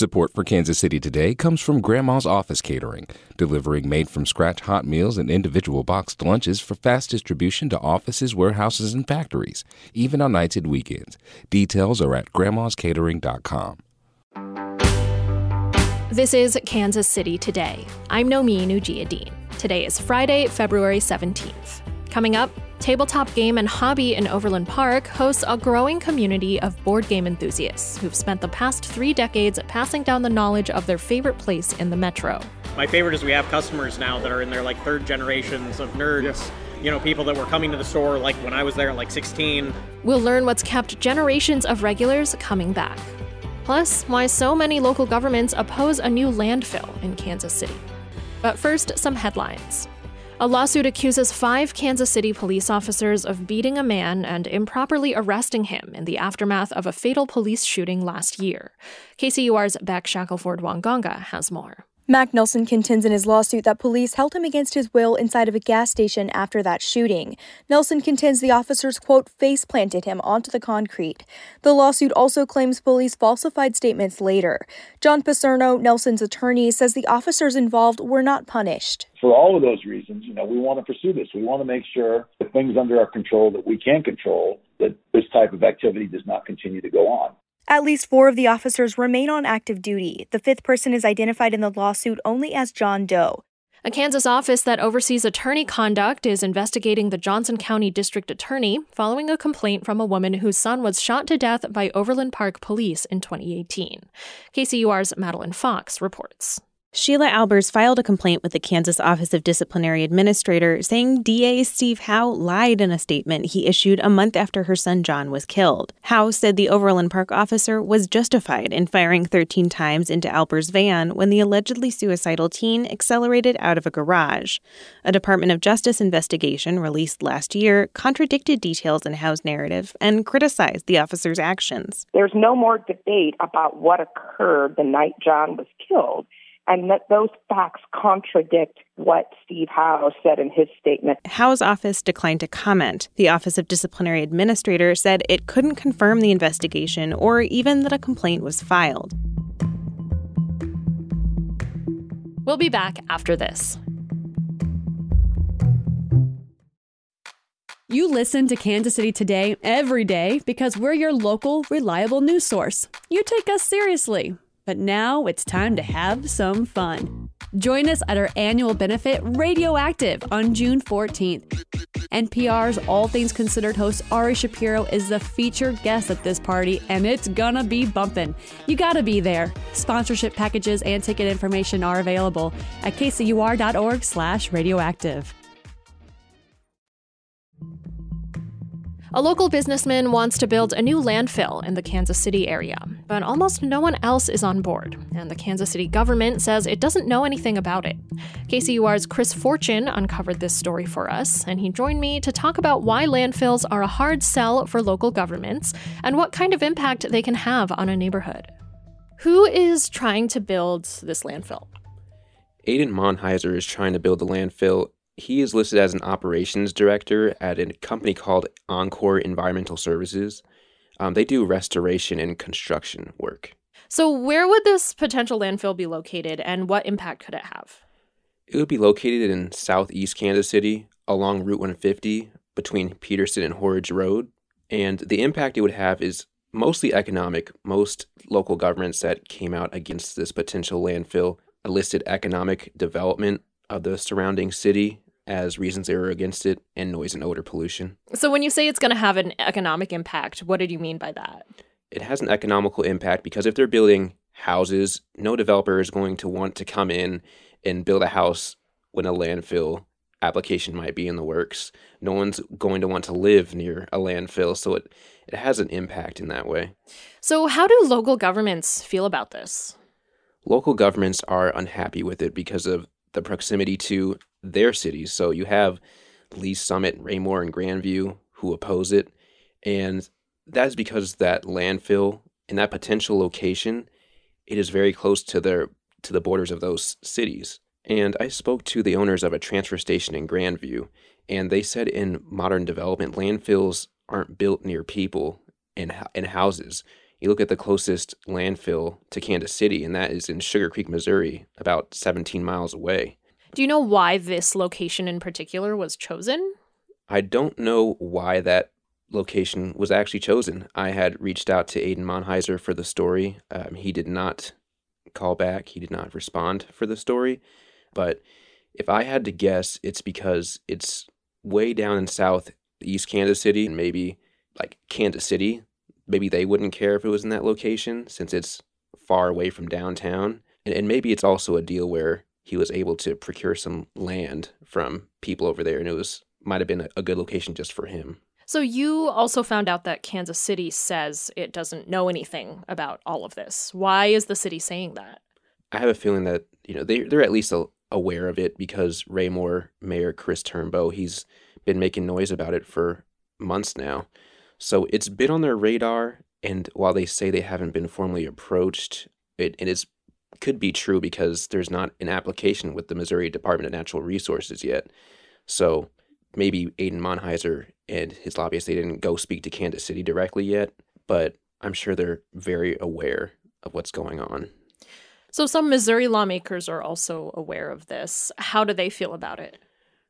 Support for Kansas City Today comes from Grandma's Office Catering, delivering made from scratch hot meals and individual boxed lunches for fast distribution to offices, warehouses, and factories, even on nights and weekends. Details are at grandmascatering.com. This is Kansas City Today. I'm Nomin Ujiyediin. Today is Friday, February 17th. Coming up, Tabletop Game and Hobby in Overland Park hosts a growing community of board game enthusiasts who've spent the past three decades passing down the knowledge of their favorite place in the metro. My favorite is we have customers now that are in their like third generations of nerds. Yes. You know, people that were coming to the store like when I was there at like 16. We'll learn what's kept generations of regulars coming back. Plus, why so many local governments oppose a new landfill in Kansas City. But first, some headlines. A lawsuit accuses five Kansas City police officers of beating a man and improperly arresting him in the aftermath of a fatal police shooting last year. KCUR's Beck Shackelford Wanganga has more. Mac Nelson contends in his lawsuit that police held him against his will inside of a gas station after that shooting. Nelson contends the officers, quote, face planted him onto the concrete. The lawsuit also claims police falsified statements later. John Picerno, Nelson's attorney, says the officers involved were not punished. For all of those reasons, you know, we want to pursue this. We want to make sure the things under our control that we can control, that this type of activity does not continue to go on. At least four of the officers remain on active duty. The fifth person is identified in the lawsuit only as John Doe. A Kansas office that oversees attorney conduct is investigating the Johnson County District Attorney following a complaint from a woman whose son was shot to death by Overland Park police in 2018. KCUR's Madeline Fox reports. Sheila Albers filed a complaint with the Kansas Office of Disciplinary Administrator saying DA Steve Howe lied in a statement he issued a month after her son John was killed. Howe said the Overland Park officer was justified in firing 13 times into Albers' van when the allegedly suicidal teen accelerated out of a garage. A Department of Justice investigation released last year contradicted details in Howe's narrative and criticized the officer's actions. There's no more debate about what occurred the night John was killed and that those facts contradict what Steve Howe said in his statement. Howe's office declined to comment. The Office of Disciplinary Administrator said it couldn't confirm the investigation or even that a complaint was filed. We'll be back after this. You listen to Kansas City Today every day because we're your local, reliable news source. You take us seriously. But now it's time to have some fun. Join us at our annual benefit Radioactive on June 14th. NPR's All Things Considered host Ari Shapiro is the featured guest at this party, and it's gonna be bumpin'. You gotta be there. Sponsorship packages and ticket information are available at kcur.org slash radioactive. A local businessman wants to build a new landfill in the Kansas City area, but almost no one else is on board, and the Kansas City government says it doesn't know anything about it. KCUR's Chris Fortune uncovered this story for us, and he joined me to talk about why landfills are a hard sell for local governments and what kind of impact they can have on a neighborhood. Who is trying to build this landfill? Aiden Monheiser is trying to build the landfill he is listed as an operations director at a company called Encore Environmental Services. Um, they do restoration and construction work. So, where would this potential landfill be located and what impact could it have? It would be located in southeast Kansas City along Route 150 between Peterson and Horridge Road. And the impact it would have is mostly economic. Most local governments that came out against this potential landfill listed economic development of the surrounding city as reasons they were against it and noise and odor pollution. So, when you say it's going to have an economic impact, what did you mean by that? It has an economical impact because if they're building houses, no developer is going to want to come in and build a house when a landfill application might be in the works. No one's going to want to live near a landfill, so it, it has an impact in that way. So, how do local governments feel about this? Local governments are unhappy with it because of the proximity to their cities. So you have Lee's Summit, Raymore, and Grandview who oppose it. And that is because that landfill in that potential location, it is very close to their to the borders of those cities. And I spoke to the owners of a transfer station in Grandview, and they said in modern development, landfills aren't built near people and, and houses. You look at the closest landfill to Kansas City, and that is in Sugar Creek, Missouri, about 17 miles away. Do you know why this location in particular was chosen? I don't know why that location was actually chosen. I had reached out to Aiden Monheiser for the story. Um, he did not call back, he did not respond for the story. But if I had to guess, it's because it's way down in south East Kansas City and maybe like Kansas City. Maybe they wouldn't care if it was in that location since it's far away from downtown. And, and maybe it's also a deal where he was able to procure some land from people over there and it was might have been a, good location just for him. So you also found out that Kansas City says it doesn't know anything about all of this. Why is the city saying that? I have a feeling that you know they they're at least a, aware of it because Raymore Mayor Chris Turnbow he's been making noise about it for months now. So it's been on their radar, and while they say they haven't been formally approached, it, it is could be true because there's not an application with the Missouri Department of Natural Resources yet. So maybe Aiden Monheiser and his lobbyists they didn't go speak to Kansas City directly yet, but I'm sure they're very aware of what's going on. So some Missouri lawmakers are also aware of this. How do they feel about it?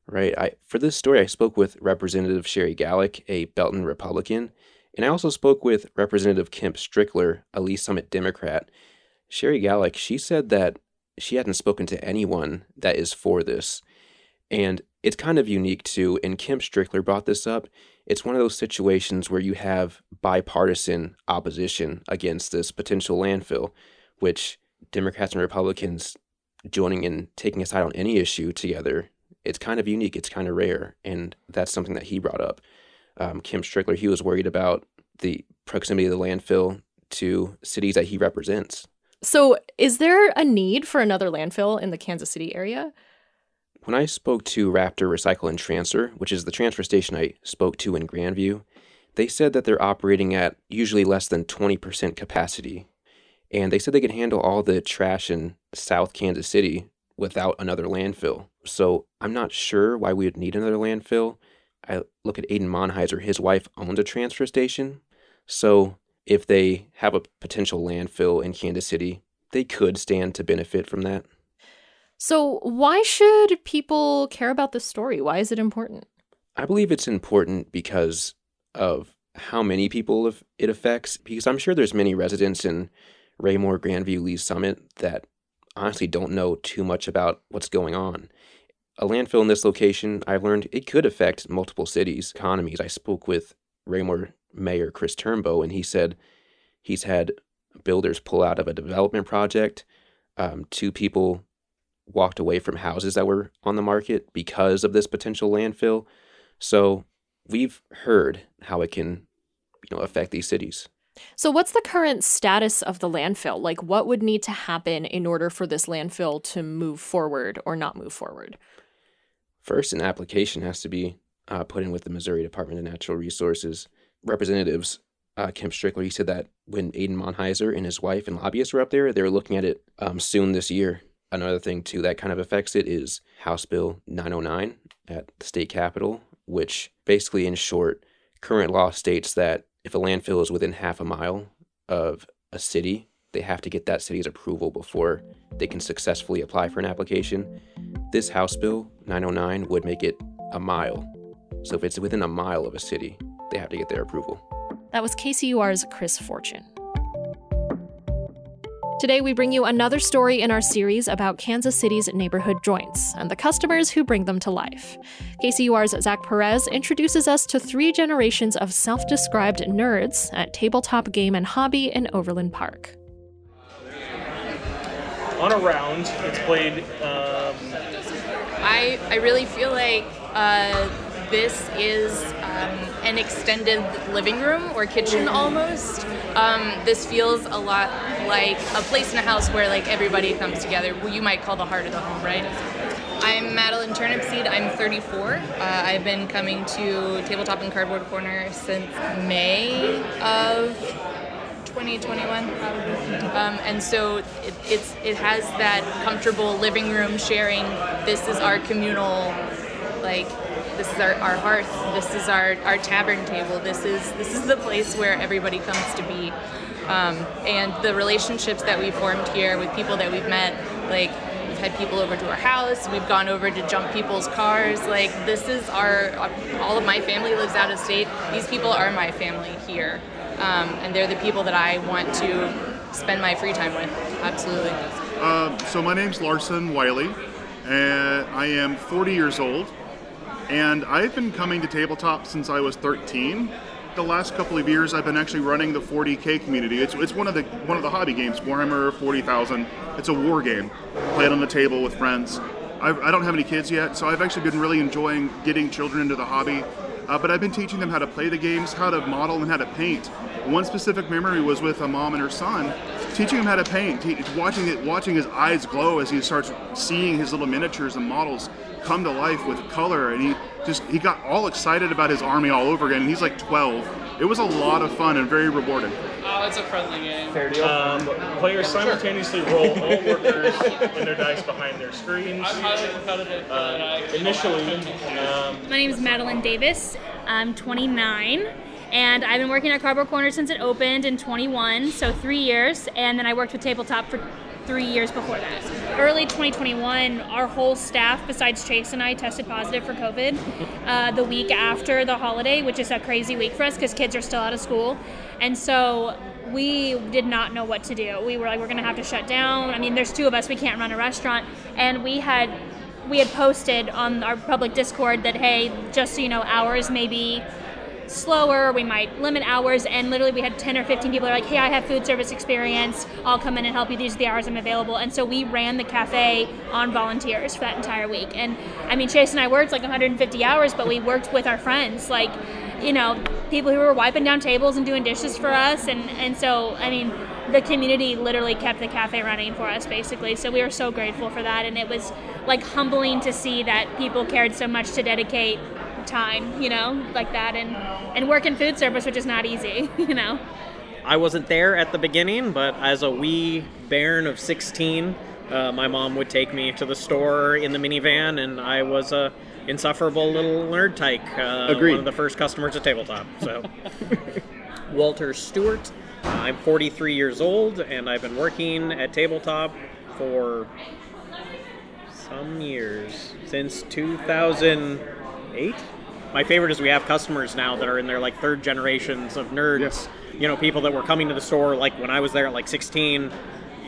Right. I for this story I spoke with Representative Sherri Gallick, a Belton Republican, and I also spoke with Representative Kemp Strickler, a Lee's Summit Democrat. Sherri Gallick, she said that she hadn't spoken to anyone that is for this. And it's kind of unique too, and Kemp Strickler brought this up. It's one of those situations where you have bipartisan opposition against this potential landfill, which Democrats and Republicans joining and taking a side on any issue together. It's kind of unique. It's kind of rare, and that's something that he brought up. Um, Kemp Strickler, he was worried about the proximity of the landfill to cities that he represents. So, is there a need for another landfill in the Kansas City area? When I spoke to Raptor Recycle and Transfer, which is the transfer station I spoke to in Grandview, they said that they're operating at usually less than 20% capacity. And they said they could handle all the trash in South Kansas City without another landfill. So I'm not sure why we would need another landfill. I look at Aiden Monheiser, his wife owns a transfer station. So if they have a potential landfill in Kansas City, they could stand to benefit from that. So, why should people care about this story? Why is it important? I believe it's important because of how many people it affects. Because I'm sure there's many residents in Raymore, Grandview, Lee's Summit that honestly don't know too much about what's going on. A landfill in this location, I've learned it could affect multiple cities' economies. I spoke with Raymore Mayor Chris Turnbow, and he said he's had builders pull out of a development project. Um, two people walked away from houses that were on the market because of this potential landfill. So we've heard how it can, you know, affect these cities. So what's the current status of the landfill? Like what would need to happen in order for this landfill to move forward or not move forward? First, an application has to be uh, put in with the Missouri Department of Natural Resources representatives. Uh, Kemp Strickler, he said that when Aiden Monheiser and his wife and lobbyists were up there, they were looking at it um, soon this year another thing too that kind of affects it is House Bill 909 at the state capitol, which basically, in short, current law states that if a landfill is within half a mile of a city, they have to get that city's approval before they can successfully apply for an application. This House Bill 909 would make it a mile. So if it's within a mile of a city, they have to get their approval. That was KCUR's Chris Fortune. Today, we bring you another story in our series about Kansas City's neighborhood joints and the customers who bring them to life. KCUR's Zach Perez introduces us to three generations of self described nerds at Tabletop Game and Hobby in Overland Park. On a round, it's played. Um... I, I really feel like uh, this is um, an extended living room or kitchen almost. Um, this feels a lot like a place in a house where like everybody comes together. Well, you might call the heart of the home, right? I'm Madeline Turnipseed. I'm 34. Uh, I've been coming to Tabletop and Cardboard Corner since May of 2021, probably. Um, and so it, it's it has that comfortable living room sharing. This is our communal, like this is our, our hearth. This is our, our tavern table. This is this is the place where everybody comes to be. Um, and the relationships that we formed here with people that we've met, like we've had people over to our house, we've gone over to jump people's cars. Like this is our, all of my family lives out of state. These people are my family here, um, and they're the people that I want to spend my free time with. Absolutely. Uh, so my name's Larson Wiley, and I am 40 years old, and I've been coming to tabletop since I was 13. The last couple of years, I've been actually running the 40k community. It's, it's one of the one of the hobby games, Warhammer 40,000. It's a war game, played on the table with friends. I've, I do not have any kids yet, so I've actually been really enjoying getting children into the hobby. Uh, but I've been teaching them how to play the games, how to model, and how to paint. One specific memory was with a mom and her son, teaching him how to paint, watching it, watching his eyes glow as he starts seeing his little miniatures and models come to life with color, and he just he got all excited about his army all over again. And he's like 12. It was a lot of fun and very rewarding. Oh, it's a friendly game. Fair deal. Um, players simultaneously roll all workers and their dice behind their screens. I'm highly competitive. Uh, initially, um, my name is Madeline Davis. I'm 29 and I've been working at Cardboard Corner since it opened in 21, so three years, and then I worked with Tabletop for three years before that. Early 2021, our whole staff, besides Chase and I, tested positive for COVID uh, the week after the holiday, which is a crazy week for us because kids are still out of school. And so we did not know what to do. We were like, we're going to have to shut down. I mean, there's two of us, we can't run a restaurant. And we had we had posted on our public Discord that, hey, just so you know, hours may be slower, we might limit hours, and literally we had 10 or 15 people are like, hey, I have food service experience, I'll come in and help you, these are the hours I'm available. And so we ran the cafe on volunteers for that entire week. And I mean, Chase and I worked like 150 hours, but we worked with our friends, like, you know, people who were wiping down tables and doing dishes for us. And, and so, I mean, the community literally kept the cafe running for us basically so we were so grateful for that and it was like humbling to see that people cared so much to dedicate time, you know, like that, and and work in food service, which is not easy, you know. I wasn't there at the beginning, but as a wee bairn of 16, uh, my mom would take me to the store in the minivan, and I was a insufferable little nerd tyke. Uh, Agreed. One of the first customers at Tabletop. So, Walter Stewart. Uh, I'm 43 years old, and I've been working at Tabletop for some years since 2008 my favorite is we have customers now that are in their like third generations of nerds. Yes. You know, people that were coming to the store like when I was there at like 16,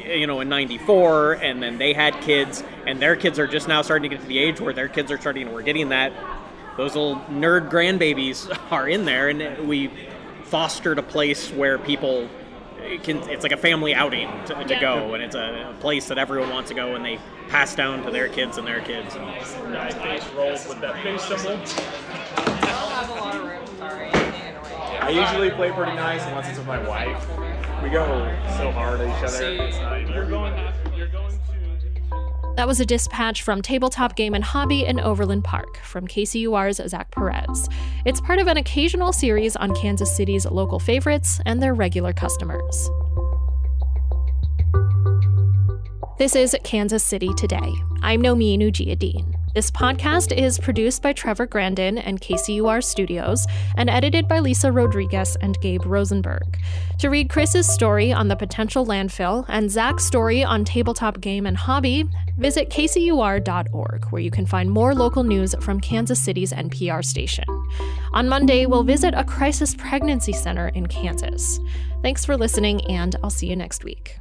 you know, in 94, and then they had kids, and their kids are just now starting to get to the age where their kids are starting, we're getting that, those little nerd grandbabies are in there, and we fostered a place where people it can, it's like a family outing to, to yeah. go, and it's a, a, place that everyone wants to go, and they pass down to their kids and their kids. And nice face roll with that face symbol. I usually play pretty nice unless it's with my wife. We go so hard at each other. You're going, you're going to. That was a dispatch from Tabletop Game and Hobby in Overland Park from KCUR's Zach Perez. It's part of an occasional series on Kansas City's local favorites and their regular customers. This is Kansas City Today. I'm Nomin Ujiyediin. This podcast is produced by Trevor Grandin and KCUR Studios and edited by Lisa Rodriguez and Gabe Rosenberg. To read Chris's story on the potential landfill and Zach's story on tabletop game and hobby, visit kcur.org, where you can find more local news from Kansas City's NPR station. On Monday, we'll visit a crisis pregnancy center in Kansas. Thanks for listening, and I'll see you next week.